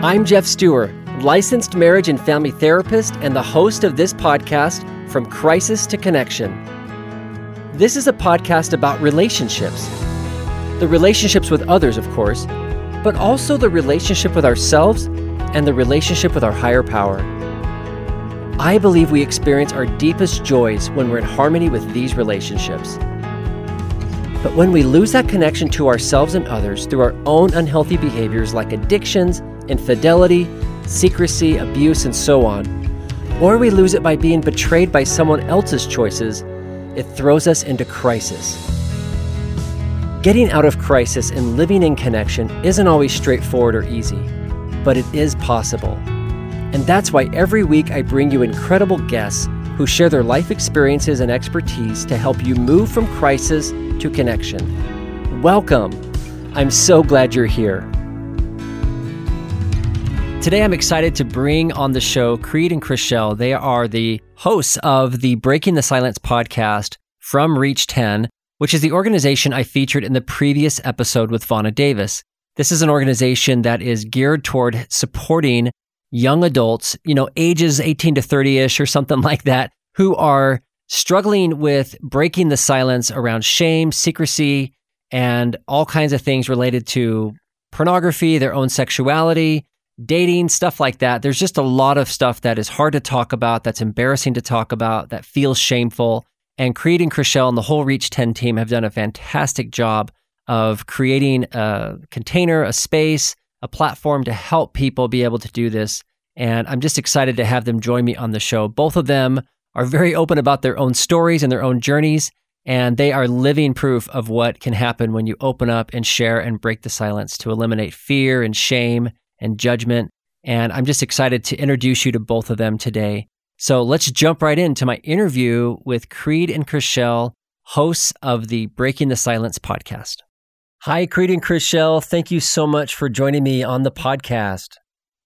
I'm Jeff Stewart, licensed marriage and family therapist and the host of this podcast, From Crisis to Connection. This is a podcast about relationships the relationships with others, of course, but also the relationship with ourselves and the relationship with our higher power. I believe we experience our deepest joys when we're in harmony with these relationships. But when we lose that connection to ourselves and others through our own unhealthy behaviors like addictions, infidelity, secrecy, abuse, and so on, or we lose it by being betrayed by someone else's choices, it throws us into crisis. Getting out of crisis and living in connection isn't always straightforward or easy, but it is possible. And that's why every week I bring you incredible guests who share their life experiences and expertise to help you move from crisis to connection. Welcome. I'm so glad you're here. Today, I'm excited to bring on the show Creed and Chriselle. They are the hosts of the Breaking the Silence podcast from Reach 10, which is the organization I featured in the previous episode with Vonna Davis. This is an organization that is geared toward supporting young adults, you know, ages 18 to 30 ish or something like that, who are struggling with breaking the silence around shame, secrecy, and all kinds of things related to pornography, their own sexuality, dating, stuff like that. There's just a lot of stuff that is hard to talk about, that's embarrassing to talk about, that feels shameful. And Creed and Chriselle and the whole Reach 10 team have done a fantastic job of creating a container, a space, a platform to help people be able to do this. And I'm just excited to have them join me on the show. Both of them are very open about their own stories and their own journeys. And they are living proof of what can happen when you open up and share and break the silence to eliminate fear and shame and judgment. And I'm just excited to introduce you to both of them today. So let's jump right into my interview with Creed and Chriselle, hosts of the Breaking the Silence podcast. Hi, Creed and Chriselle. Thank you so much for joining me on the podcast.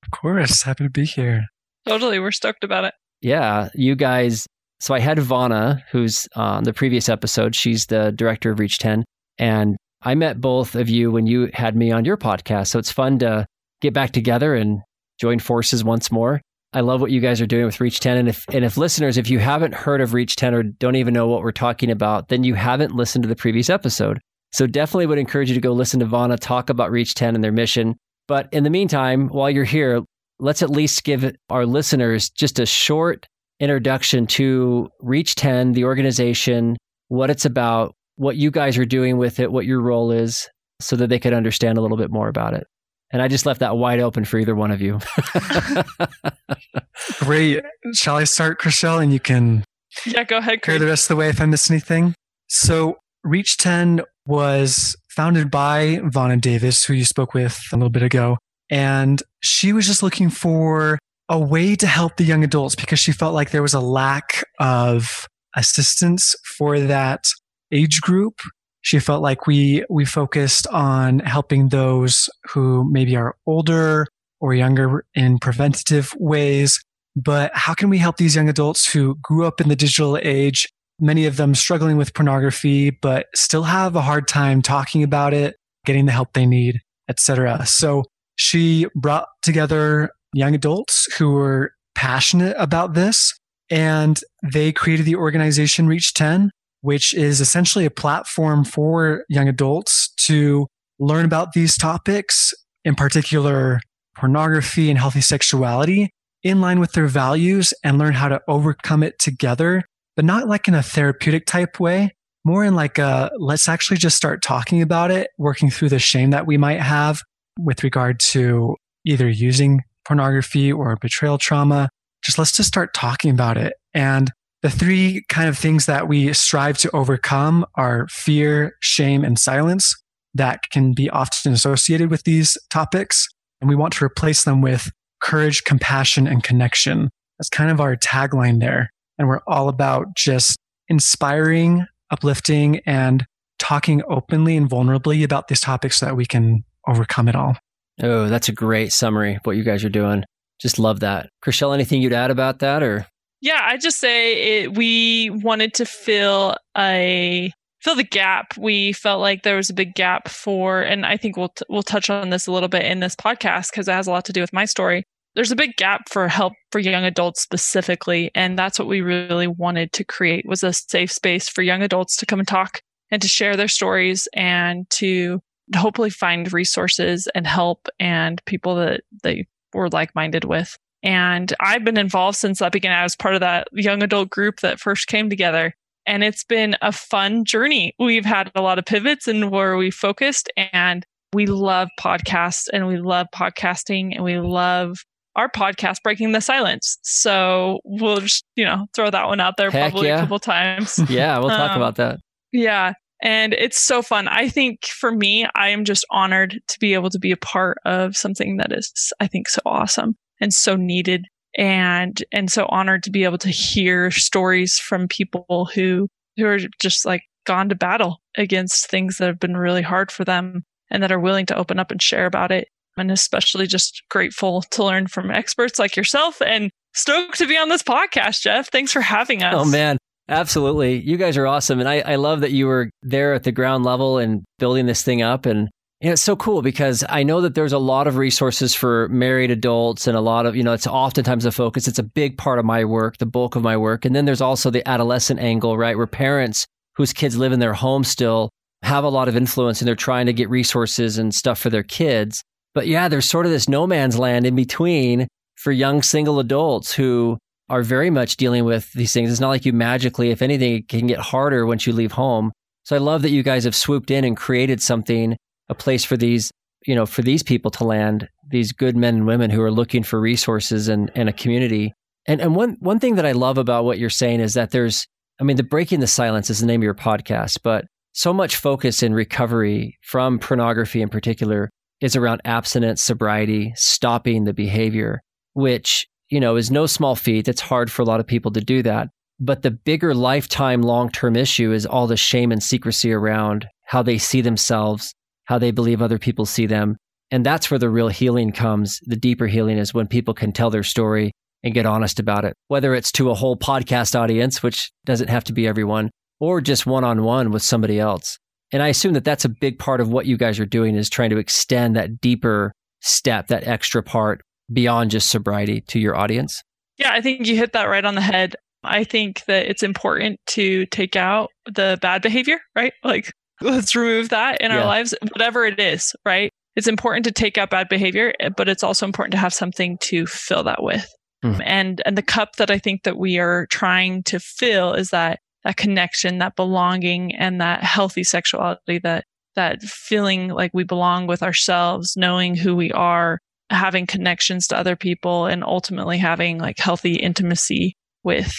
Of course. Happy to be here. Totally. We're stoked about it. Yeah. You guys. So I had Vonna, who's on the previous episode. She's the director of Reach 10. And I met both of you when you had me on your podcast. So it's fun to get back together and join forces once more. I love what you guys are doing with Reach 10. And if, and if listeners, if you haven't heard of Reach 10 or don't even know what we're talking about, then you haven't listened to the previous episode. So definitely would encourage you to go listen to Vonna talk about Reach 10 and their mission. But in the meantime, while you're here, let's at least give our listeners just a short introduction to Reach 10, the organization, what it's about, what you guys are doing with it, what your role is, so that they could understand a little bit more about it. And I just left that wide open for either one of you. Great. Shall I start, Chriselle? And you can yeah, go ahead. Carry the rest of the way if I miss anything. So, Reach 10 was founded by Vonna Davis, who you spoke with a little bit ago. And she was just looking for a way to help the young adults because she felt like there was a lack of assistance for that age group she felt like we we focused on helping those who maybe are older or younger in preventative ways. But how can we help these young adults who grew up in the digital age? Many of them struggling with pornography but still have a hard time talking about it getting the help they need etc so she brought together young adults who were passionate about this and they created the organization reach 10 which is essentially a platform for young adults to learn about these topics, in particular pornography and healthy sexuality, in line with their values and learn how to overcome it together, but not like in a therapeutic type way, more in like a let's actually just start talking about it, working through the shame that we might have with regard to either using pornography or betrayal trauma. Just let's just start talking about it. And the three kind of things that we strive to overcome are fear, shame, and silence. that can be often associated with these topics. And we want to replace them with courage, compassion, and connection. That's kind of our tagline there. And we're all about just inspiring, uplifting, and talking openly and vulnerably about these topics so that we can overcome it all. Oh, that's a great summary of what you guys are doing. Just love that. Chriselle, anything you'd add about that or? Yeah, I just say it, we wanted to fill a fill the gap. We felt like there was a big gap for, and I think we'll t- we'll touch on this a little bit in this podcast because it has a lot to do with my story. There's a big gap for help for young adults specifically, and that's what we really wanted to create was a safe space for young adults to come and talk and to share their stories and to hopefully find resources and help and people that they were like minded with. And I've been involved since that began. I was part of that young adult group that first came together. And it's been a fun journey. We've had a lot of pivots and where we focused and we love podcasts and we love podcasting and we love our podcast, Breaking the Silence. So we'll just, you know, throw that one out there Heck probably yeah. a couple times. Yeah, we'll talk Um, about that. Yeah. And it's so fun. I think for me, I am just honored to be able to be a part of something that is, I think, so awesome and so needed and, and so honored to be able to hear stories from people who, who are just like gone to battle against things that have been really hard for them and that are willing to open up and share about it. And especially just grateful to learn from experts like yourself and stoked to be on this podcast, Jeff. Thanks for having us. Oh man, absolutely. You guys are awesome. And I, I love that you were there at the ground level and building this thing up. And know, it's so cool because I know that there's a lot of resources for married adults and a lot of, you know, it's oftentimes a focus. It's a big part of my work, the bulk of my work. And then there's also the adolescent angle, right? Where parents whose kids live in their home still have a lot of influence and they're trying to get resources and stuff for their kids. But yeah, there's sort of this no man's land in between for young single adults who are very much dealing with these things. It's not like you magically, if anything, it can get harder once you leave home. So I love that you guys have swooped in and created something, a place for these, you know, for these people to land, these good men and women who are looking for resources and, and a community. And and one one thing that I love about what you're saying is that there's I mean, the breaking the silence is the name of your podcast, but so much focus in recovery from pornography in particular is around abstinence, sobriety, stopping the behavior, which, you know, is no small feat. It's hard for a lot of people to do that. But the bigger lifetime long term issue is all the shame and secrecy around how they see themselves, how they believe other people see them. And that's where the real healing comes. The deeper healing is when people can tell their story and get honest about it, whether it's to a whole podcast audience, which doesn't have to be everyone, or just one on one with somebody else. And I assume that that's a big part of what you guys are doing is trying to extend that deeper step, that extra part beyond just sobriety to your audience. Yeah, I think you hit that right on the head. I think that it's important to take out the bad behavior, right? Like, let's remove that in Yeah. our lives, whatever it is, right? It's important to take out bad behavior, but it's also important to have something to fill that with. Hmm. And and the cup that I think that we are trying to fill is that that connection, that belonging, and that healthy sexuality, that that feeling like we belong with ourselves, knowing who we are, having connections to other people, and ultimately having like healthy intimacy with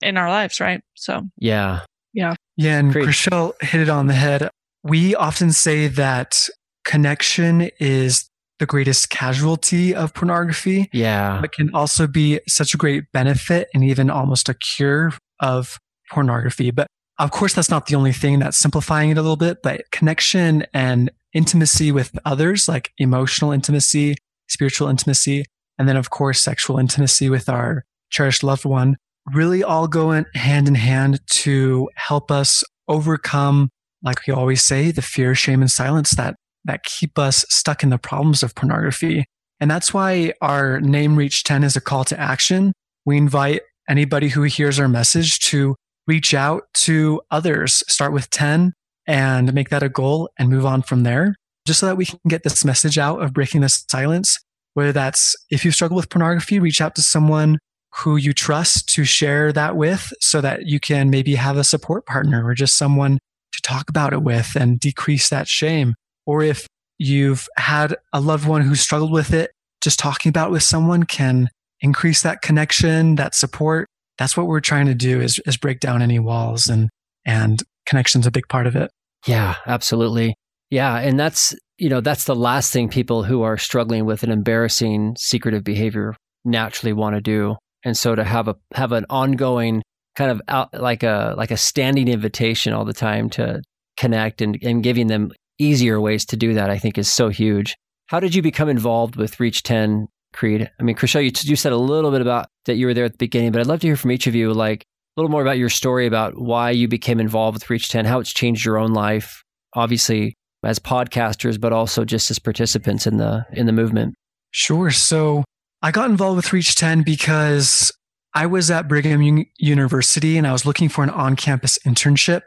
in our lives, right? So Yeah. Yeah, Yeah. and Great. Chriselle hit it on the head. We often say that connection is the greatest casualty of pornography, Yeah. but can also be such a great benefit and even almost a cure of pornography. But of course, that's not the only thing that's simplifying it a little bit, but connection and intimacy with others, like emotional intimacy, spiritual intimacy, and then of course, sexual intimacy with our cherished loved one really all go in hand in hand to help us overcome, like we always say, the fear, shame, and silence that, that keep us stuck in the problems of pornography. And that's why our name Reach 10 is a call to action. We invite anybody who hears our message to reach out to others, start with 10 and make that a goal and move on from there, just so that we can get this message out of breaking the silence. Whether that's if you struggle with pornography, reach out to someone who you trust to share that with so that you can maybe have a support partner or just someone to talk about it with and decrease that shame. Or if you've had a loved one who struggled with it, just talking about it with someone can increase that connection, that support. That's what we're trying to do is, is break down any walls and, and connection's a big part of it. Yeah, absolutely. Yeah. And that's, you know, that's the last thing people who are struggling with an embarrassing secretive behavior naturally want to do. And so to have a have an ongoing kind of out, like a like a standing invitation all the time to connect and, and giving them easier ways to do that, I think is so huge. How did you become involved with Reach 10 Creed? I mean, Chriselle, you, you said a little bit about that you were there at the beginning, but I'd love to hear from each of you, like a little more about your story about why you became involved with Reach 10, how it's changed your own life, obviously as podcasters, but also just as participants in the in the movement. Sure. So I got involved with Reach 10 because I was at Brigham U- University and I was looking for an on campus internship.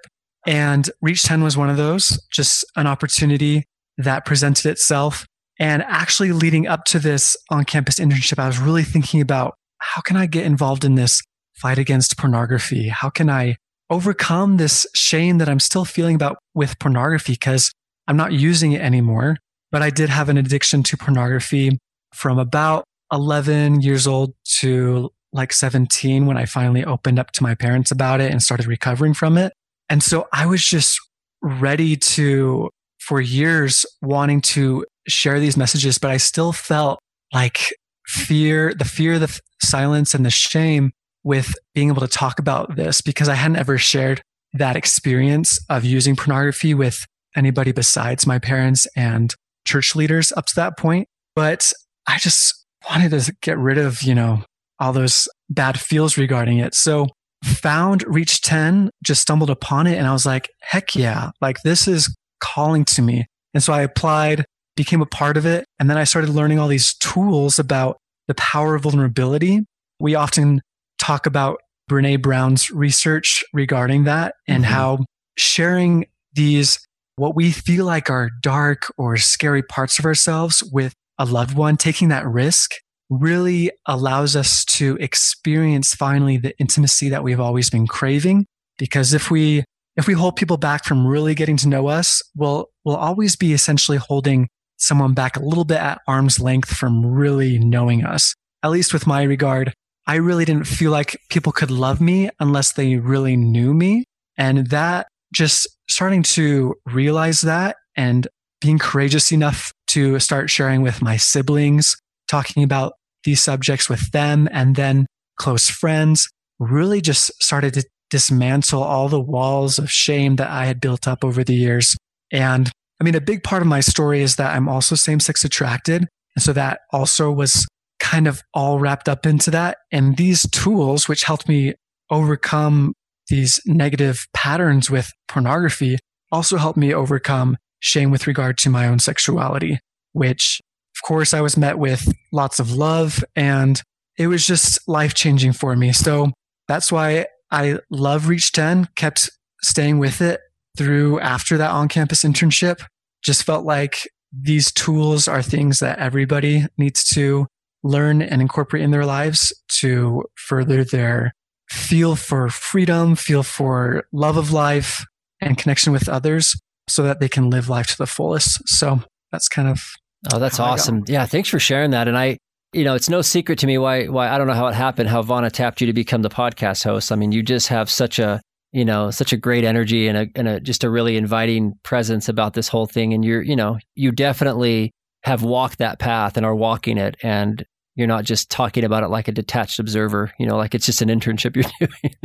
And Reach 10 was one of those, just an opportunity that presented itself. And actually, leading up to this on campus internship, I was really thinking about how can I get involved in this fight against pornography? How can I overcome this shame that I'm still feeling about with pornography? Because I'm not using it anymore, but I did have an addiction to pornography from about 11 years old to like 17 when I finally opened up to my parents about it and started recovering from it. And so I was just ready to, for years, wanting to share these messages, but I still felt like fear, the fear, the silence, and the shame with being able to talk about this because I hadn't ever shared that experience of using pornography with anybody besides my parents and church leaders up to that point. But I just wanted to get rid of, you know, all those bad feels regarding it. So found Reach 10, just stumbled upon it and I was like, heck yeah, like this is calling to me. And so I applied, became a part of it. And then I started learning all these tools about the power of vulnerability. We often talk about Brene Brown's research regarding that and mm-hmm. how sharing these, what we feel like are dark or scary parts of ourselves with a loved one, taking that risk really allows us to experience finally the intimacy that we've always been craving. Because if we, if we hold people back from really getting to know us, we'll, we'll always be essentially holding someone back a little bit at arm's length from really knowing us. At least with my regard, I really didn't feel like people could love me unless they really knew me. And that just starting to realize that and being courageous enough to start sharing with my siblings, talking about these subjects with them and then close friends, really just started to dismantle all the walls of shame that I had built up over the years. And I mean, a big part of my story is that I'm also same sex attracted. And so that also was kind of all wrapped up into that. And these tools, which helped me overcome these negative patterns with pornography, also helped me overcome shame with regard to my own sexuality, which of course I was met with lots of love and it was just life changing for me. So that's why I love Reach 10, kept staying with it through after that on campus internship. Just felt like these tools are things that everybody needs to learn and incorporate in their lives to further their feel for freedom, feel for love of life and connection with others so that they can live life to the fullest. So that's kind of Oh, that's awesome. Yeah, thanks for sharing that. And I, you know, it's no secret to me why why I don't know how it happened, how Vonna tapped you to become the podcast host. I mean, you just have such a you know such a great energy and a and a just a really inviting presence about this whole thing. And you're you know you definitely have walked that path and are walking it. And you're not just talking about it like a detached observer. You know, like it's just an internship you're doing.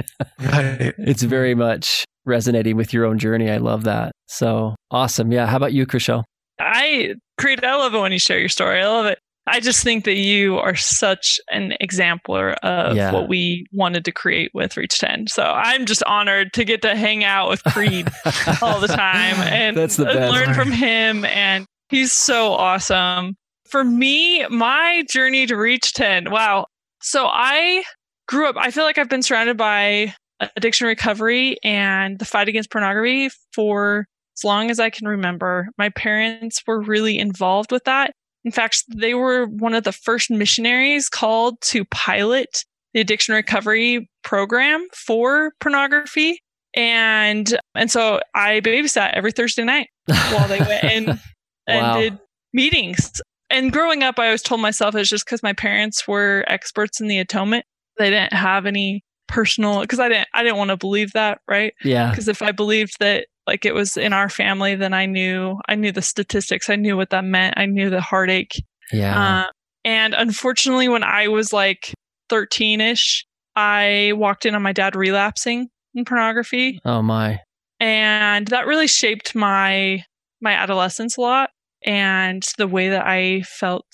right. It's very much resonating with your own journey. I love that. So awesome. Yeah. How about you, Chriselle? I Creed, I love it when you share your story. I love it. I just think that you are such an exemplar of yeah. what we wanted to create with Reach 10. So I'm just honored to get to hang out with Creed all the time and learn from him. And he's so awesome. For me, my journey to Reach 10, wow. So I grew up, I feel like I've been surrounded by addiction recovery and the fight against pornography for as long as I can remember. My parents were really involved with that. In fact, they were one of the first missionaries called to pilot the addiction recovery program for pornography. And and so I babysat every Thursday night while they went in and wow. did meetings. And growing up, I always told myself it's just because my parents were experts in the atonement. They didn't have any personal because I didn't I didn't want to believe that, right? Yeah. Because if I believed that Like it was in our family, then I knew I knew the statistics. I knew what that meant. I knew the heartache. Yeah. Uh, and unfortunately, when I was like 13 ish, I walked in on my dad relapsing in pornography. oh my. And that really shaped my my adolescence a lot and the way that I felt,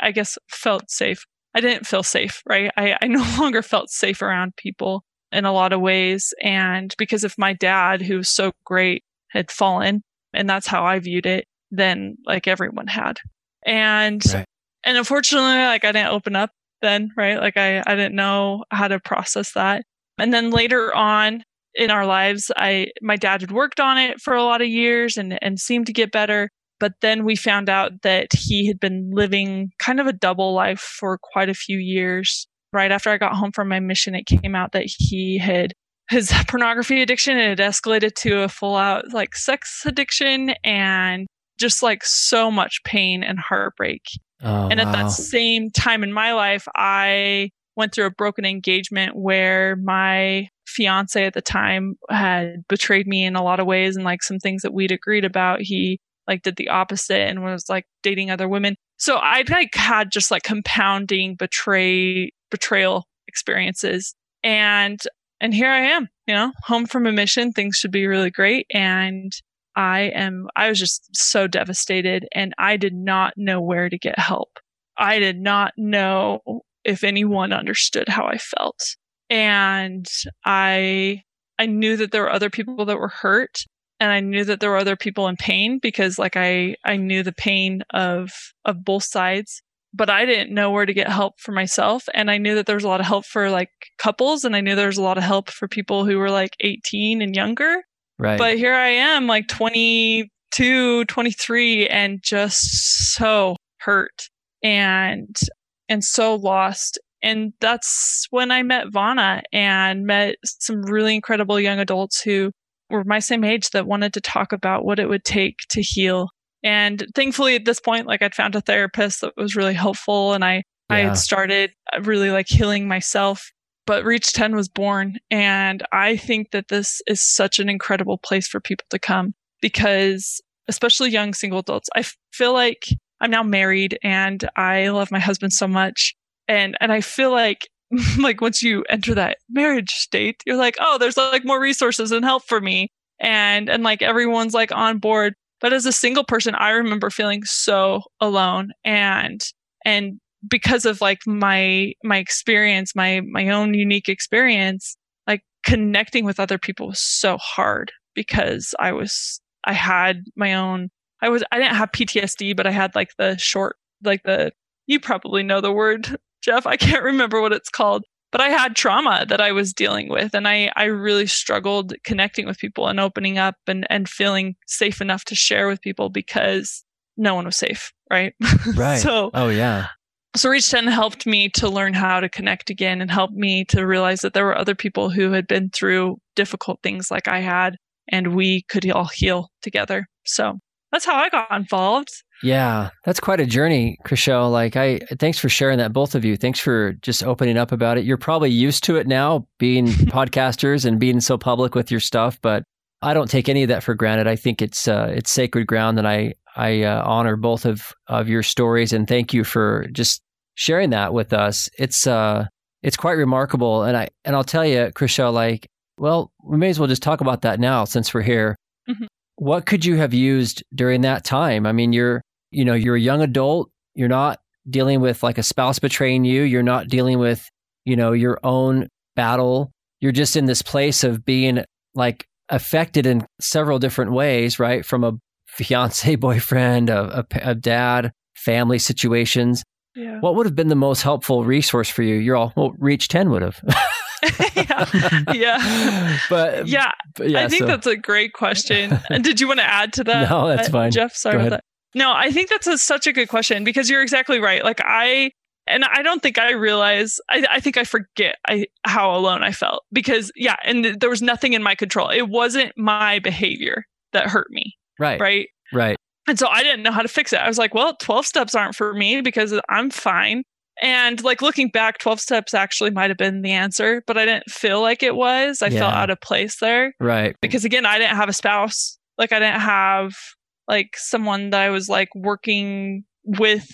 I guess, felt safe. I didn't feel safe, right? I, I no longer felt safe around people in a lot of ways. And because if my dad, who was so great, had fallen, and that's how I viewed it, then like everyone had. And Right. and unfortunately, like I didn't open up then, right? Like I, I didn't know how to process that. And then later on in our lives, I my dad had worked on it for a lot of years and, and seemed to get better. But then we found out that he had been living kind of a double life for quite a few years. Right after I got home from my mission, it came out that he had his pornography addiction had escalated to a full out like sex addiction and just like so much pain and heartbreak. Oh, And at wow. that same time in my life, I went through a broken engagement where my fiance at the time had betrayed me in a lot of ways and like some things that we'd agreed about. He like did the opposite and was like dating other women. So I'd like had just like compounding betray betrayal experiences. And and here I am, you know, home from a mission. Things should be really great. And I am, I was just so devastated and I did not know where to get help. I did not know if anyone understood how I felt. And I, I knew that there were other people that were hurt and I knew that there were other people in pain because like I, I knew the pain of, of both sides, but I didn't know where to get help for myself. And I knew that there was a lot of help for like couples and I knew there was a lot of help for people who were like 18 and younger. right. But here I am, like 22, 23, and just so hurt and and so lost. And that's when I met Vonna and met some really incredible young adults who were my same age that wanted to talk about what it would take to heal. And thankfully at this point, like I'd found a therapist that was really helpful and I, I Yeah. had started uh, really like healing myself but Reach 10 was born. And I think that this is such an incredible place for people to come because, especially young single adults, I feel like I'm now married and I love my husband so much. And, and I feel like, like once you enter that marriage state, you're like, oh, there's like more resources and help for me. And, and like everyone's like on board. But as a single person, I remember feeling so alone and, and because of like my my experience my my own unique experience like connecting with other people was so hard because i was i had my own i was i didn't have ptsd but i had like the short like the you probably know the word jeff i can't remember what it's called but i had trauma that i was dealing with and i i really struggled connecting with people and opening up and and feeling safe enough to share with people because no one was safe right Right. so oh yeah. so Reach 10 helped me to learn how to connect again and helped me to realize that there were other people who had been through difficult things like I had and we could all heal together. So that's how I got involved. Yeah, that's quite a journey, Chriselle. Like, I thanks for sharing that, both of you. Thanks for just opening up about it. You're probably used to it now, being podcasters and being so public with your stuff, but I don't take any of that for granted. I think it's uh, it's sacred ground, and I I uh, honor both of of your stories, and thank you for just sharing that with us. It's uh it's quite remarkable, and I and I'll tell you, Chriselle, like, well, we may as well just talk about that now since we're here. Mhm. What could you have used during that time? I mean, you're you know you're a young adult you're not dealing with like a spouse betraying you you're not dealing with you know your own battle you're just in this place of being like affected in several different ways right from a fiance boyfriend a, a, a dad family situations Yeah. what would have been the most helpful resource for you you're all well reach 10 would have yeah. Yeah. but Yeah. but yeah I think so- that's a great question. And did you want to add to that? No, that's uh, fine. Jeff, sorry about that. No, I think that's a, such a good question because you're exactly right. Like I, and I don't think I realize, I, I think I forget I, how alone I felt because yeah, and th- there was nothing in my control. It wasn't my behavior that hurt me. right Right. right And so I didn't know how to fix it. I was like, well, 12 steps aren't for me because I'm fine. And like looking back, 12 steps actually might have been the answer, but I didn't feel like it was. I felt out of place there right because again, I didn't have a spouse Like I didn't have like someone that I was like working with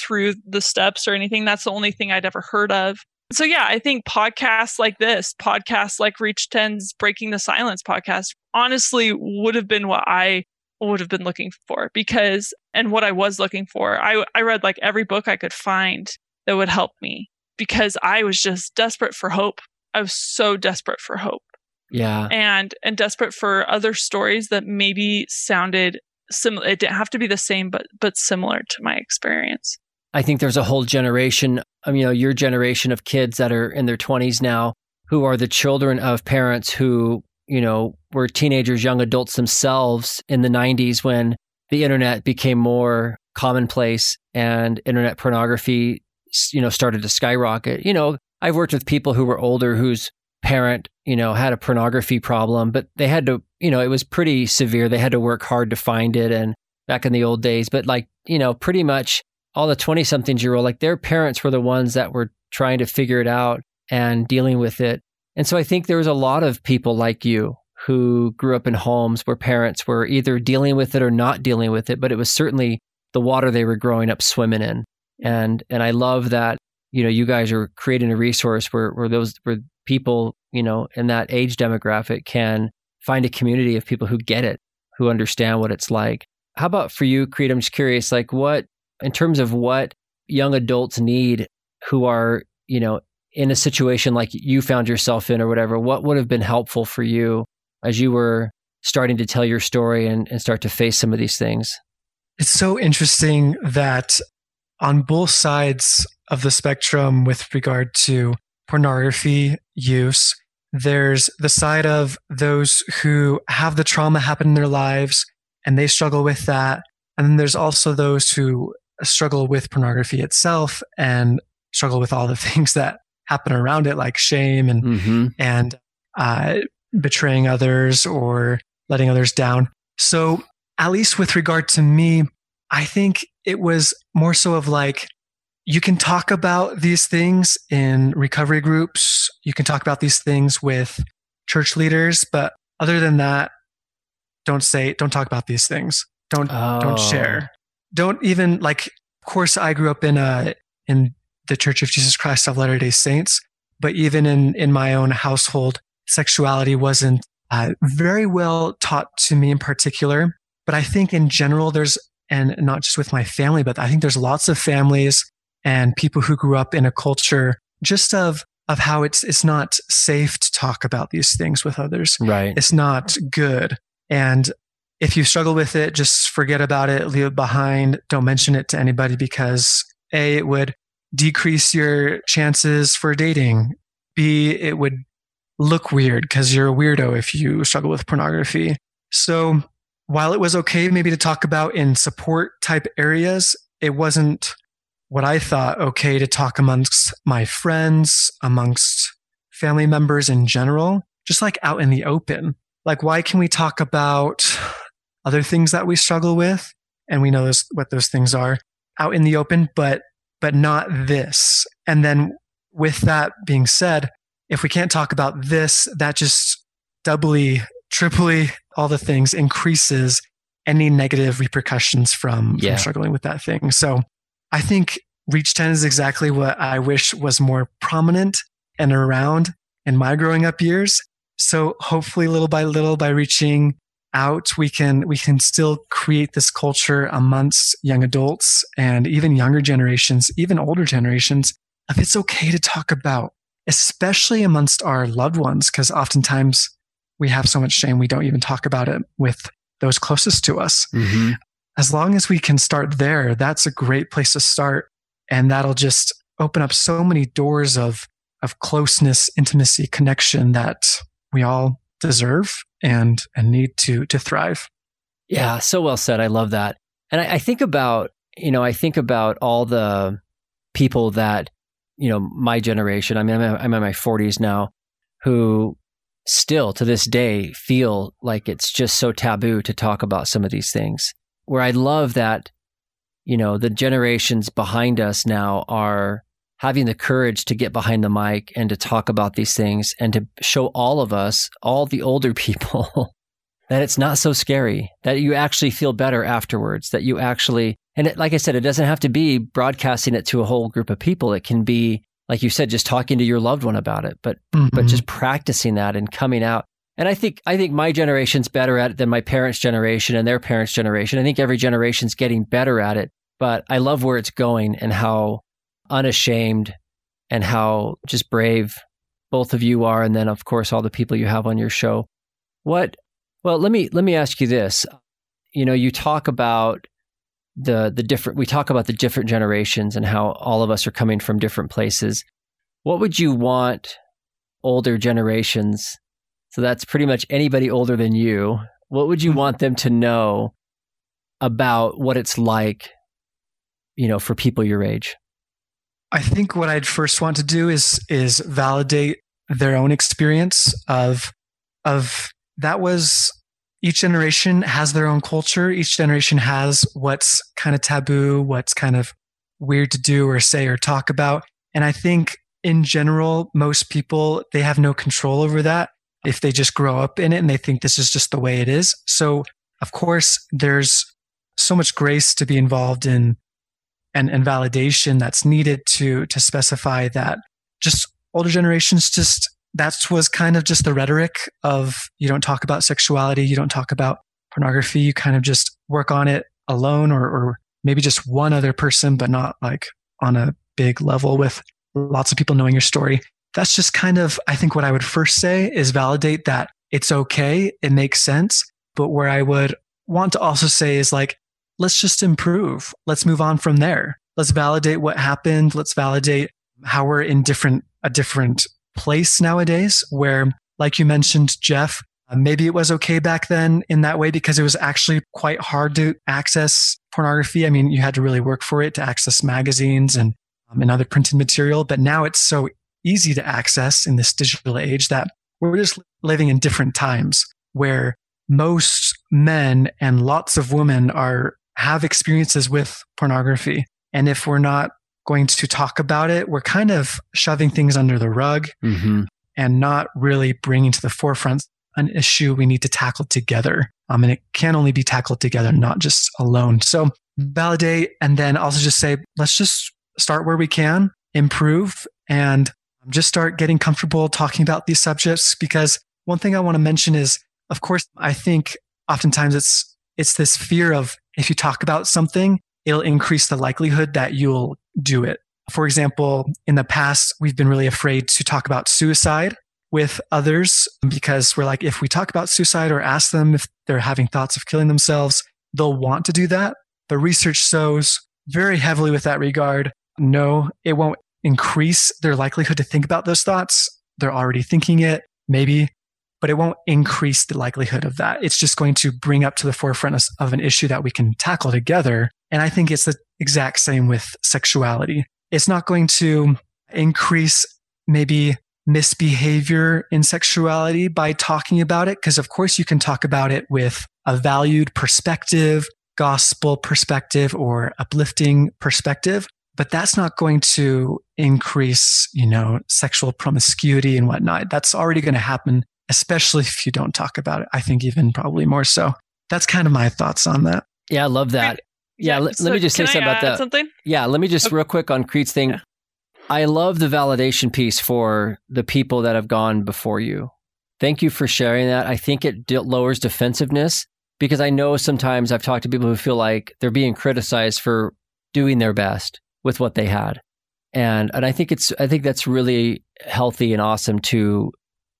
through the steps or anything. That's the only thing I'd ever heard of. So yeah, I think podcasts like this, podcasts like Reach 10's Breaking the Silence podcast, honestly would have been what I would have been looking for because and what I was looking for. I I read like every book I could find that would help me because I was just desperate for hope. I was so desperate for hope. Yeah. And and desperate for other stories that maybe sounded similar. It didn't have to be the same, but but similar to my experience. I think there's a whole generation, um, you know, your generation of kids that are in their 20s now who are the children of parents who, you know, were teenagers, young adults themselves in the 90s when the internet became more commonplace and internet pornography, you know, started to skyrocket. You know, I've worked with people who were older whose parent, you know, had a pornography problem, but they had to, you know, it was pretty severe. They had to work hard to find it. And back in the old days, but like, you know, pretty much all the 20 somethings year old, like their parents were the ones that were trying to figure it out and dealing with it. And so I think there was a lot of people like you who grew up in homes where parents were either dealing with it or not dealing with it, but it was certainly the water they were growing up swimming in. And and I love that, you know, you guys are creating a resource where where those where people, you know, in that age demographic can find a community of people who get it, who understand what it's like. How about for you, Creed? I'm just curious, like what in terms of what young adults need who are, you know, in a situation like you found yourself in or whatever, what would have been helpful for you as you were starting to tell your story and, and start to face some of these things? It's so interesting that on both sides of the spectrum with regard to pornography use, there's the side of those who have the trauma happen in their lives and they struggle with that. And then there's also those who struggle with pornography itself and struggle with all the things that happen around it, like shame and mm-hmm. and uh, betraying others or letting others down. So, at least with regard to me, I think it was more so of like you can talk about these things in recovery groups. You can talk about these things with church leaders, but other than that, don't say, don't talk about these things. Don't, oh. don't share don't even like of course i grew up in a in the church of jesus christ of latter day saints but even in in my own household sexuality wasn't uh, very well taught to me in particular but i think in general there's and not just with my family but i think there's lots of families and people who grew up in a culture just of of how it's it's not safe to talk about these things with others right it's not good and if you struggle with it, just forget about it, leave it behind. Don't mention it to anybody because A, it would decrease your chances for dating. B, it would look weird because you're a weirdo if you struggle with pornography. So while it was okay maybe to talk about in support type areas, it wasn't what I thought okay to talk amongst my friends, amongst family members in general, just like out in the open. Like, why can we talk about other things that we struggle with, and we know those, what those things are out in the open, but but not this. And then with that being said, if we can't talk about this, that just doubly, triply, all the things increases any negative repercussions from, yeah. from struggling with that thing. So I think Reach 10 is exactly what I wish was more prominent and around in my growing up years. So hopefully little by little by reaching out, we can, we can still create this culture amongst young adults and even younger generations, even older generations of it's okay to talk about, especially amongst our loved ones. Cause oftentimes we have so much shame. We don't even talk about it with those closest to us. Mm-hmm. As long as we can start there, that's a great place to start. And that'll just open up so many doors of, of closeness, intimacy, connection that we all deserve and and need to to thrive. Yeah, so well said. I love that. And I, I think about you know I think about all the people that you know my generation. I mean, I'm, I'm in my 40s now, who still to this day feel like it's just so taboo to talk about some of these things. Where I love that, you know, the generations behind us now are having the courage to get behind the mic and to talk about these things and to show all of us, all the older people, that it's not so scary, that you actually feel better afterwards, that you actually, and it, like I said, it doesn't have to be broadcasting it to a whole group of people. It can be, like you said, just talking to your loved one about it, but, mm-hmm. but just practicing that and coming out. And I think, I think my generation's better at it than my parents' generation and their parents' generation. I think every generation's getting better at it, but I love where it's going and how unashamed and how just brave both of you are. And then, of course, all the people you have on your show. What well, let me let me ask you this. You know, you talk about the the different we talk about the different generations and how all of us are coming from different places. What would you want older generations? So that's pretty much anybody older than you. What would you mm-hmm. want them to know about what it's like, you know, for people your age? I think what I'd first want to do is is validate their own experience of of that was each generation has their own culture. Each generation has what's kind of taboo, what's kind of weird to do or say or talk about. And I think in general, most people, they have no control over that if they just grow up in it and they think this is just the way it is. So of course, there's so much grace to be involved in and, and validation that's needed to, to specify that just older generations just that was kind of just the rhetoric of you don't talk about sexuality, you don't talk about pornography, you kind of just work on it alone or, or maybe just one other person, but not like on a big level with lots of people knowing your story. That's just kind of, I think what I would first say is validate that it's okay. It makes sense. But where I would want to also say is like, let's just improve. Let's move on from there. Let's validate what happened. Let's validate how we're in different, a different place nowadays where, like you mentioned, Jeff, uh, maybe it was okay back then in that way because it was actually quite hard to access pornography. I mean, you had to really work for it to access magazines and, um, and other printed material. But now it's so easy to access in this digital age that we're just living in different times where most men and lots of women are have experiences with pornography. And if we're not going to talk about it, we're kind of shoving things under the rug mm-hmm. and not really bringing to the forefront an issue we need to tackle together. Um, and it can only be tackled together, not just alone. So validate and then also just say, let's just start where we can, improve, and just start getting comfortable talking about these subjects. Because one thing I want to mention is, of course, I think oftentimes it's, it's this fear of if you talk about something, it'll increase the likelihood that you'll do it. For example, in the past, we've been really afraid to talk about suicide with others because we're like, if we talk about suicide or ask them if they're having thoughts of killing themselves, they'll want to do that. The research shows very heavily with that regard. No, it won't increase their likelihood to think about those thoughts. They're already thinking it, maybe, but it won't increase the likelihood of that. It's just going to bring up to the forefront of an issue that we can tackle together. And I think it's the exact same with sexuality. It's not going to increase maybe misbehavior in sexuality by talking about it. Cause of course you can talk about it with a valued perspective, gospel perspective or uplifting perspective. But that's not going to increase, you know, sexual promiscuity and whatnot. That's already going to happen, especially if you don't talk about it. I think even probably more so. That's kind of my thoughts on that. Yeah, I love that. Yeah, let, so let, me just say something about that. Something? Yeah, let me just okay. real quick on Creed's thing. Yeah. I love the validation piece for the people that have gone before you. Thank you for sharing that. I think it d- lowers defensiveness because I know sometimes I've talked to people who feel like they're being criticized for doing their best with what they had. And and I think it's I think that's really healthy and awesome to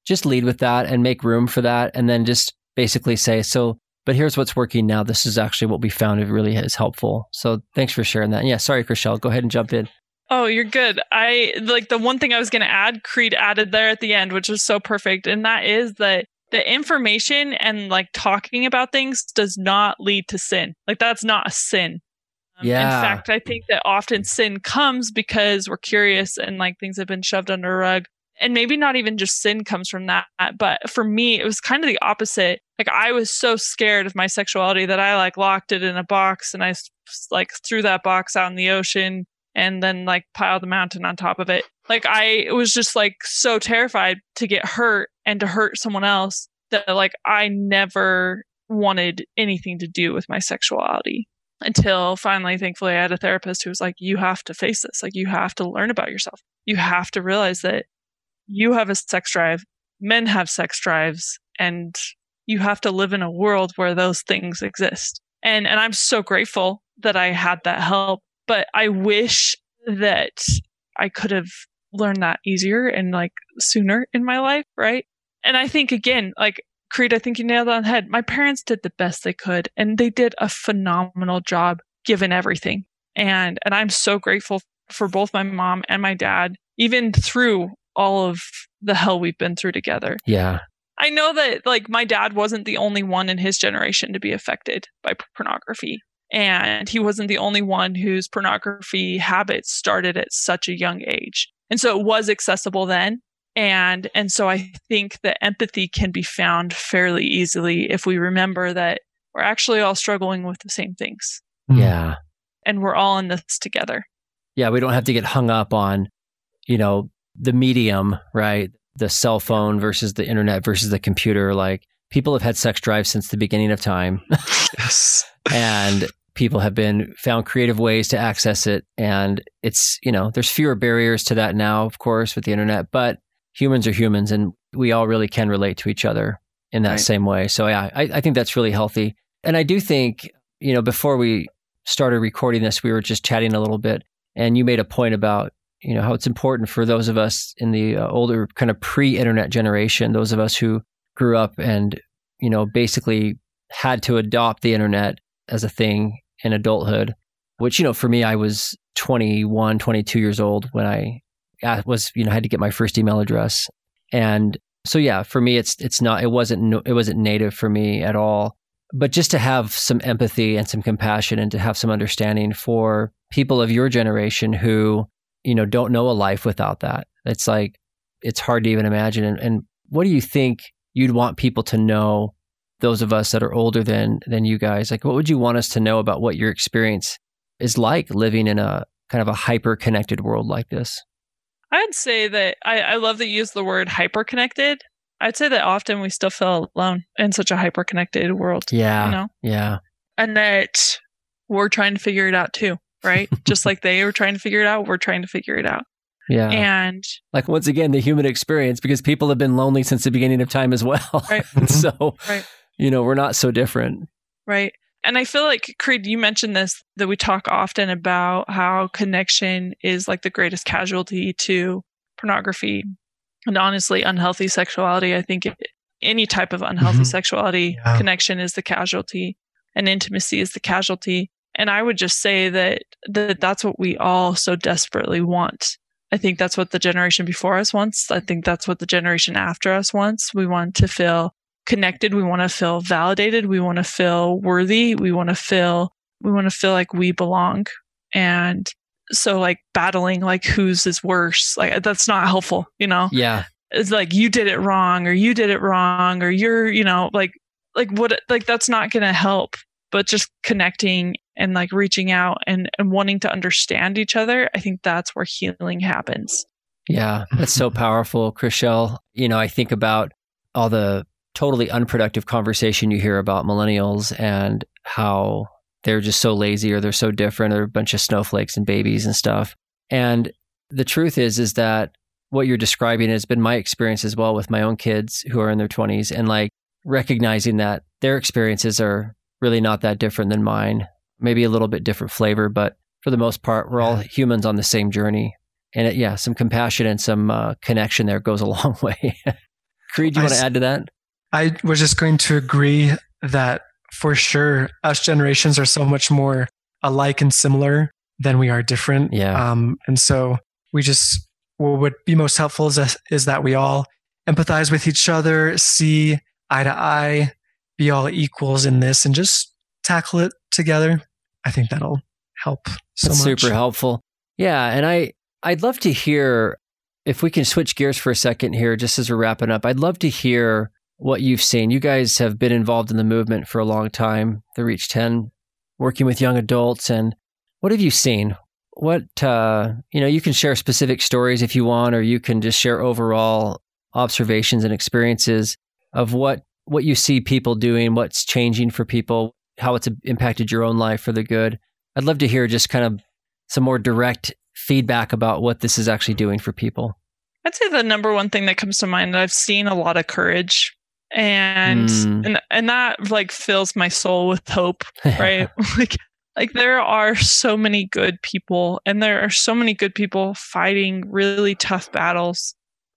just lead with that and make room for that and then just basically say so but here's what's working now. This is actually what we found it really is helpful. So thanks for sharing that. And yeah, sorry, Chriselle. Go ahead and jump in. Oh, you're good. I like the one thing I was going to add, Creed added there at the end, which was so perfect. And that is that the information and like talking about things does not lead to sin. Like that's not a sin. Um, yeah. In fact, I think that often sin comes because we're curious and like things have been shoved under a rug. And maybe not even just sin comes from that but for me it was kind of the opposite. Like i was so scared of my sexuality that i like locked it in a box and i like threw that box out in the ocean and then like piled the mountain on top of it. Like i was just like so terrified to get hurt and to hurt someone else that like I never wanted anything to do with my sexuality until finally, thankfully, I had a therapist who was like, you have to face this. Like, you have to learn about yourself. You have to realize that you have a sex drive, men have sex drives, and you have to live in a world where those things exist. And, and I'm so grateful that I had that help, but I wish that I could have learned that easier and like sooner in my life. Right. And I think again, like Creed, I think you nailed it on the head. My parents did the best they could and they did a phenomenal job given everything. And, and I'm so grateful for both my mom and my dad, even through all of the hell we've been through together. Yeah. I know that like my dad wasn't the only one in his generation to be affected by pornography. And he wasn't the only one whose pornography habits started at such a young age. And so it was accessible then and and so i think that empathy can be found fairly easily if we remember that we're actually all struggling with the same things. Mm. yeah. And we're all in this together. Yeah we don't have to get hung up on you know the medium right? The cell phone versus the internet versus the computer. Like people have had sex drives since the beginning of time. Yes. And people have been found creative ways to access it. And it's you know there's fewer barriers to that now of course with the internet but humans are humans and we all really can relate to each other in that right. same way. So yeah, I, I think that's really healthy. And I do think, you know, before we started recording this, we were just chatting a little bit and you made a point about, you know, how it's important for those of us in the uh, older kind of pre-internet generation, those of us who grew up and, you know, basically had to adopt the internet as a thing in adulthood, which, you know, for me, I was 21, 22 years old when I was you know I had to get my first email address, and so yeah, for me it's it's not it wasn't it wasn't native for me at all. But just to have some empathy and some compassion and to have some understanding for people of your generation who you know don't know a life without that. It's like it's hard to even imagine. And, and what do you think you'd want people to know? Those of us that are older than than you guys, like what would you want us to know about what your experience is like living in a kind of a hyper connected world like this? I'd say that I, I love that you use the word hyper connected. I'd say that often we still feel alone in such a hyper connected world. Yeah. You know? Yeah. And that we're trying to figure it out too, right? Just like they were trying to figure it out, we're trying to figure it out. Yeah. And like once again, the human experience, because people have been lonely since the beginning of time as well. Right. so, right. you know, we're not so different. Right. And I feel like, Creed, you mentioned this that we talk often about how connection is like the greatest casualty to pornography and honestly, unhealthy sexuality. I think any type of unhealthy mm-hmm. sexuality yeah. connection is the casualty and intimacy is the casualty. And I would just say that, that that's what we all so desperately want. I think that's what the generation before us wants. I think that's what the generation after us wants. We want to feel connected. We want to feel validated. We want to feel worthy. We want to feel, we want to feel like we belong. And so like battling like whose is worse, like that's not helpful, you know? Yeah. It's like you did it wrong or you did it wrong or you're, you know, like, like what, like that's not going to help, but just connecting and like reaching out and, and wanting to understand each other. I think that's where healing happens. Yeah. That's so powerful, Chriselle. You know, I think about all the totally unproductive conversation you hear about millennials and how they're just so lazy or they're so different or a bunch of snowflakes and babies and stuff. And the truth is is that what you're describing has been my experience as well with my own kids who are in their 20s and like recognizing that their experiences are really not that different than mine. Maybe a little bit different flavor, but for the most part, we're all humans on the same journey. And it, yeah, some compassion and some uh, connection there goes a long way. Creed, do you want to add to that? I was just going to agree that for sure, us generations are so much more alike and similar than we are different. Yeah. Um, and so we just, what would be most helpful is, is that we all empathize with each other, see eye to eye, be all equals in this, and just tackle it together. I think that'll help so That's much. super helpful. Yeah. And I, I'd love to hear if we can switch gears for a second here, just as we're wrapping up. I'd love to hear what you've seen. You guys have been involved in the movement for a long time, the Reach 10, working with young adults. And what have you seen? What, uh, you know, you can share specific stories if you want, or you can just share overall observations and experiences of what what you see people doing, what's changing for people, how it's impacted your own life for the good. I'd love to hear just kind of some more direct feedback about what this is actually doing for people. I'd say the number one thing that comes to mind, I've seen a lot of courage and mm. and and that like fills my soul with hope, right? like like there are so many good people and there are so many good people fighting really tough battles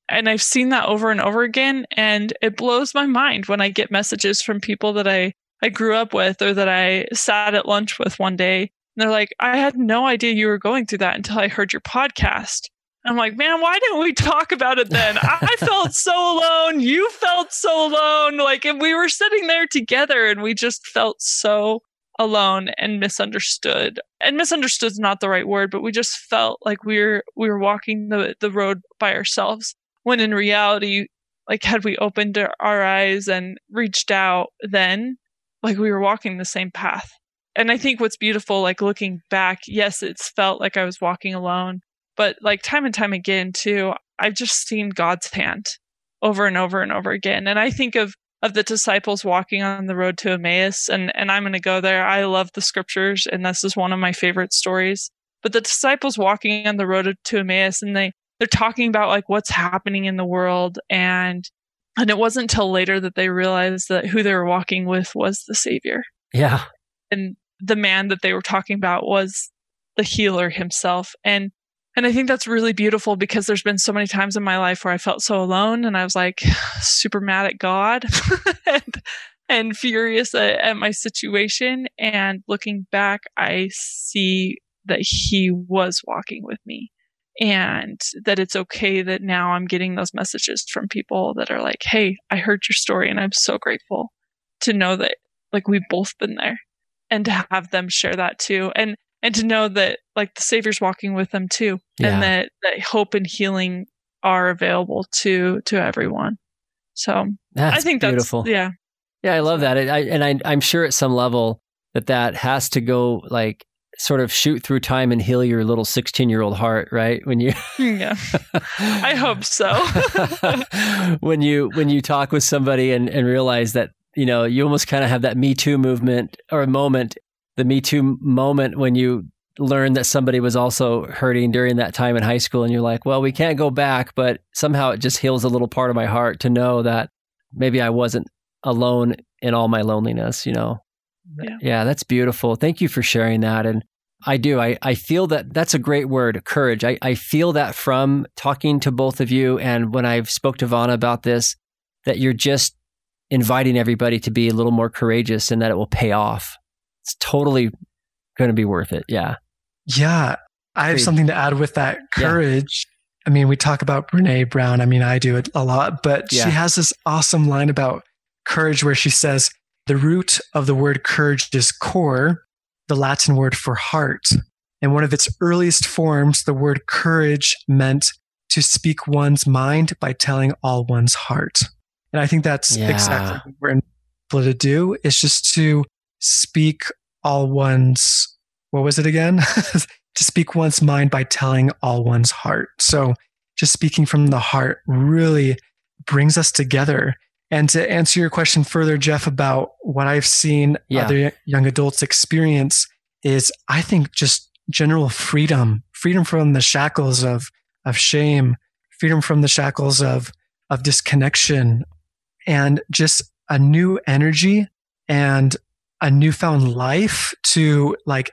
and i've seen that over and over again and it blows my mind when i get messages from people that i i grew up with or that i sat at lunch with one day and they're like i had no idea you were going through that until i heard your podcast I'm like, man, why didn't we talk about it then? I felt so alone. You felt so alone. Like, and we were sitting there together and we just felt so alone and misunderstood. And misunderstood is not the right word, but we just felt like we were we were walking the the road by ourselves. When in reality, like had we opened our eyes and reached out, then like we were walking the same path. And I think what's beautiful, like looking back, yes, it's felt like I was walking alone, but like time and time again too, I've just seen God's hand over and over and over again. And I think of of the disciples walking on the road to Emmaus. And, and I'm going to go there. I love the scriptures, and this is one of my favorite stories. But the disciples walking on the road to Emmaus, and they, they're talking about like what's happening in the world. And, and it wasn't until later that they realized that who they were walking with was the Savior. Yeah. And the man that they were talking about was the healer himself. And and I think that's really beautiful because there's been so many times in my life where I felt so alone and I was like super mad at God and, and furious at, at my situation. And looking back, I see that He was walking with me and that it's okay that now I'm getting those messages from people that are like, Hey, I heard your story and I'm so grateful to know that like we've both been there and to have them share that too. And and to know that like the savior's walking with them too yeah. and that, that hope and healing are available to to everyone. So that's i think that's beautiful. that's yeah. Yeah i love that. I, and I, i'm sure at some level that that has to go like sort of shoot through time and heal your little 16 year old heart right? When you mm, yeah. I hope so. When you when you talk with somebody and, and realize that you know you almost kind of have that me too movement or a moment the Me Too moment when you learn that somebody was also hurting during that time in high school and you're like, well, we can't go back, but somehow it just heals a little part of my heart to know that maybe I wasn't alone in all my loneliness, you know. Yeah, yeah that's beautiful. Thank you for sharing that and I do. I, I feel that that's a great word, courage. I, I feel that from talking to both of you and when I've spoke to Vonna about this, that you're just inviting everybody to be a little more courageous and that it will pay off it's totally going to be worth it. Yeah. Yeah. I have something to add with that courage. Yeah. I mean, we talk about Brene Brown. I mean, I do it a lot, but yeah. she has this awesome line about courage where she says, the root of the word courage is cor, the Latin word for heart. In one of its earliest forms, the word courage meant to speak one's mind by telling all one's heart. And I think that's yeah. exactly what we're able to do is just to speak all one's, what was it again? to speak one's mind by telling all one's heart. So just speaking from the heart really brings us together. And to answer your question further, Jeff, about what I've seen yeah. other young adults experience is I think just general freedom, freedom from the shackles of, of shame, freedom from the shackles of, of disconnection and just a new energy and a newfound life to like,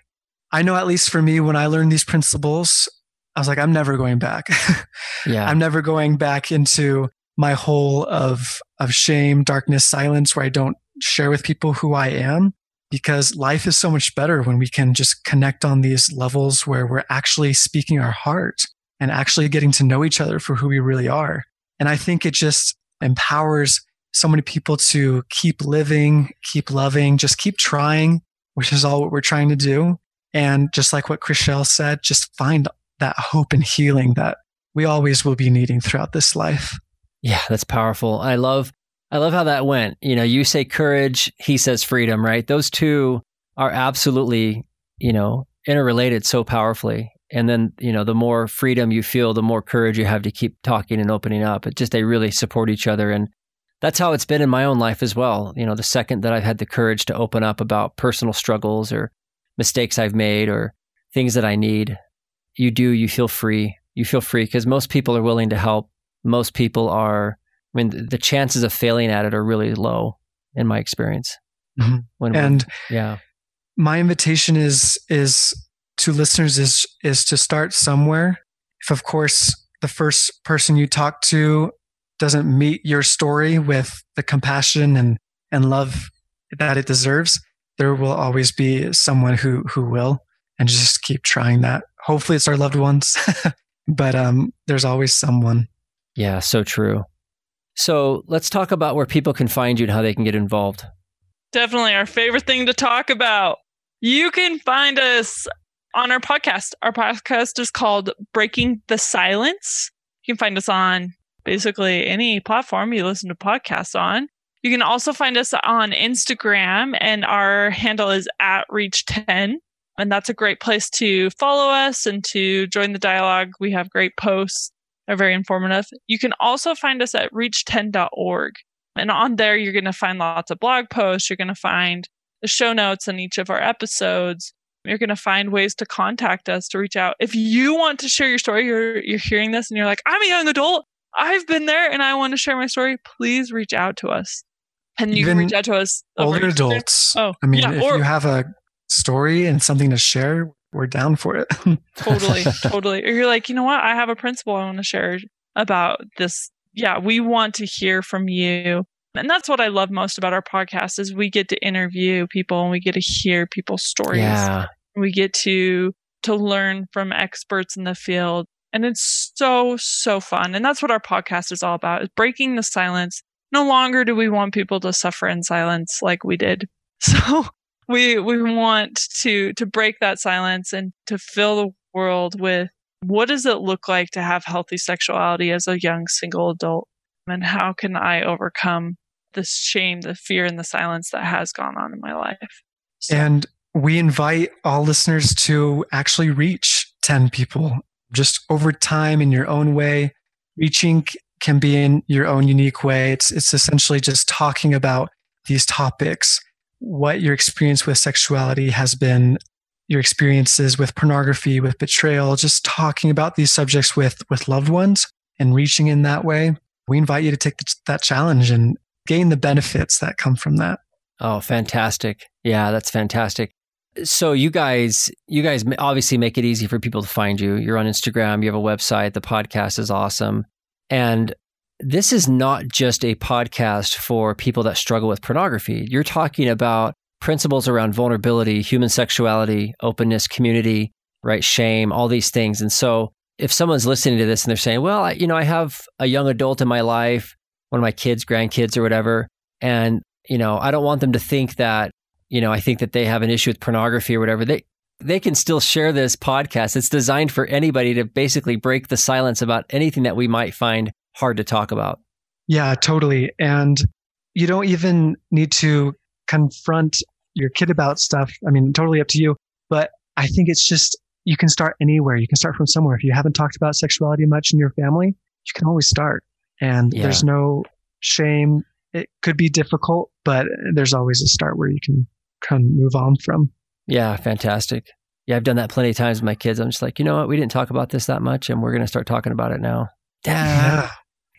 I know at least for me, when I learned these principles, I was like, I'm never going back. yeah. I'm never going back into my hole of, of shame, darkness, silence, where I don't share with people who I am because life is so much better when we can just connect on these levels where we're actually speaking our heart and actually getting to know each other for who we really are. And I think it just empowers so many people to keep living, keep loving, just keep trying, which is all what we're trying to do. And just like what Chriselle said, just find that hope and healing that we always will be needing throughout this life. Yeah, that's powerful. I love I love how that went. You know, you say courage, he says freedom, right? Those two are absolutely, you know, interrelated so powerfully. And then, you know, the more freedom you feel, the more courage you have to keep talking and opening up. It just they really support each other and that's how it's been in my own life as well. You know, the second that I've had the courage to open up about personal struggles or mistakes I've made or things that I need, you do, you feel free. You feel free because most people are willing to help. Most people are, I mean, the chances of failing at it are really low in my experience. Mm-hmm. and yeah, my invitation is, is to listeners is, is to start somewhere. If of course the first person you talk to doesn't meet your story with the compassion and, and love that it deserves, there will always be someone who, who will and just keep trying that. Hopefully it's our loved ones, but um, there's always someone. Yeah, so true. So let's talk about where people can find you and how they can get involved. Definitely our favorite thing to talk about. You can find us on our podcast. Our podcast is called Breaking the Silence. You can find us on basically any platform you listen to podcasts on. You can also find us on Instagram, and our handle is at Reach10. And that's a great place to follow us and to join the dialogue. We have great posts, they're very informative. You can also find us at reach10.org. And on there, you're going to find lots of blog posts. You're going to find the show notes on each of our episodes. You're going to find ways to contact us to reach out. If you want to share your story, you're, you're hearing this and you're like, I'm a young adult I've been there and I want to share my story, please reach out to us. And you Even can reach out to us. Older adults. Oh, I mean, yeah, if or, you have a story and something to share, we're down for it. totally, totally. Or you're like, you know what? I have a principle I want to share about this. Yeah, we want to hear from you. And that's what I love most about our podcast is we get to interview people and we get to hear people's stories. Yeah. We get to to learn from experts in the field and it's so, so fun. And that's what our podcast is all about is breaking the silence. No longer do we want people to suffer in silence like we did. So we, we want to, to break that silence and to fill the world with what does it look like to have healthy sexuality as a young single adult? And how can I overcome the shame, the fear, and the silence that has gone on in my life? So. And we invite all listeners to actually reach 10 people just over time in your own way. Reaching can be in your own unique way. It's, it's essentially just talking about these topics, what your experience with sexuality has been, your experiences with pornography, with betrayal, just talking about these subjects with, with loved ones and reaching in that way. We invite you to take that challenge and gain the benefits that come from that. Oh, fantastic. Yeah, that's fantastic. So you guys, you guys obviously make it easy for people to find you. You're on Instagram, you have a website, the podcast is awesome. And this is not just a podcast for people that struggle with pornography. You're talking about principles around vulnerability, human sexuality, openness, community, right? Shame, all these things. And so if someone's listening to this and they're saying, well, I, you know, I have a young adult in my life, one of my kids, grandkids, or whatever, and, you know, I don't want them to think that you know, I think that they have an issue with pornography or whatever, they they can still share this podcast. It's designed for anybody to basically break the silence about anything that we might find hard to talk about. Yeah, totally. And you don't even need to confront your kid about stuff. I mean, totally up to you. But I think it's just, you can start anywhere. You can start from somewhere. If you haven't talked about sexuality much in your family, you can always start. And yeah. there's no shame. It could be difficult, but there's always a start where you can kind of move on from. Yeah, fantastic. Yeah, I've done that plenty of times with my kids. I'm just like, you know what? We didn't talk about this that much, and we're going to start talking about it now. Yeah.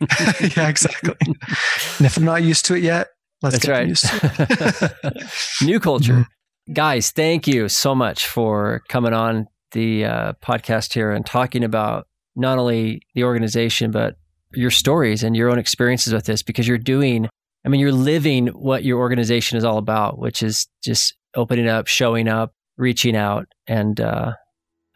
yeah, exactly. and if I'm not used to it yet, let's That's get right. used to it. New culture. Mm-hmm. Guys, thank you so much for coming on the uh, podcast here and talking about not only the organization, but your stories and your own experiences with this because you're doing I mean, you're living what your organization is all about, which is just opening up, showing up, reaching out. And uh,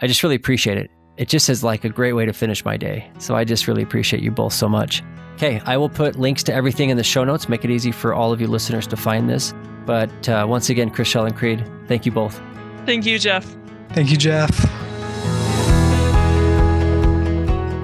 I just really appreciate it. It just is like a great way to finish my day. So I just really appreciate you both so much. Okay, I will put links to everything in the show notes, make it easy for all of you listeners to find this. But uh, once again, Chriselle and Creed, thank you both. Thank you, Jeff. Thank you, Jeff.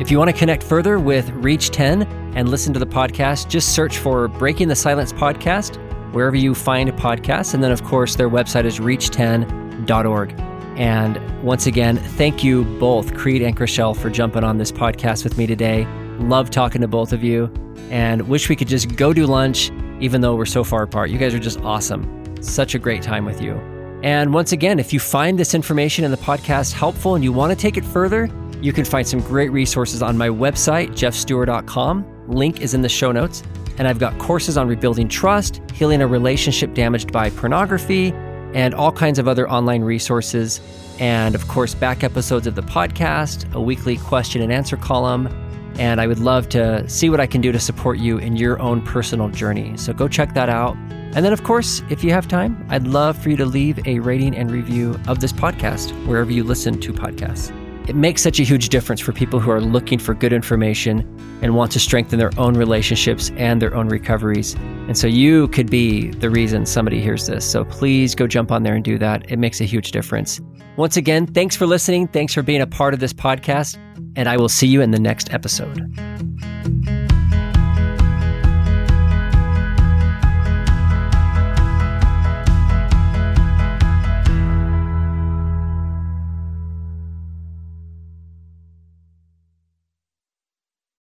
If you want to connect further with Reach 10 and listen to the podcast, just search for Breaking the Silence podcast wherever you find podcasts. And then, of course, their website is reach10.org. And once again, thank you both, Creed and Chriselle, for jumping on this podcast with me today. Love talking to both of you. and wish we could just go do lunch, even though we're so far apart. You guys are just awesome. Such a great time with you. And once again, if you find this information in the podcast helpful and you want to take it further, you can find some great resources on my website, jeffstewart.com. Link is in the show notes. And I've got courses on rebuilding trust, healing a relationship damaged by pornography, and all kinds of other online resources. And of course, back episodes of the podcast, a weekly question and answer column. And I would love to see what I can do to support you in your own personal journey. So go check that out. And then, of course, if you have time, I'd love for you to leave a rating and review of this podcast wherever you listen to podcasts. It makes such a huge difference for people who are looking for good information and want to strengthen their own relationships and their own recoveries. And so you could be the reason somebody hears this. So please go jump on there and do that. It makes a huge difference. Once again, thanks for listening. Thanks for being a part of this podcast. And I will see you in the next episode.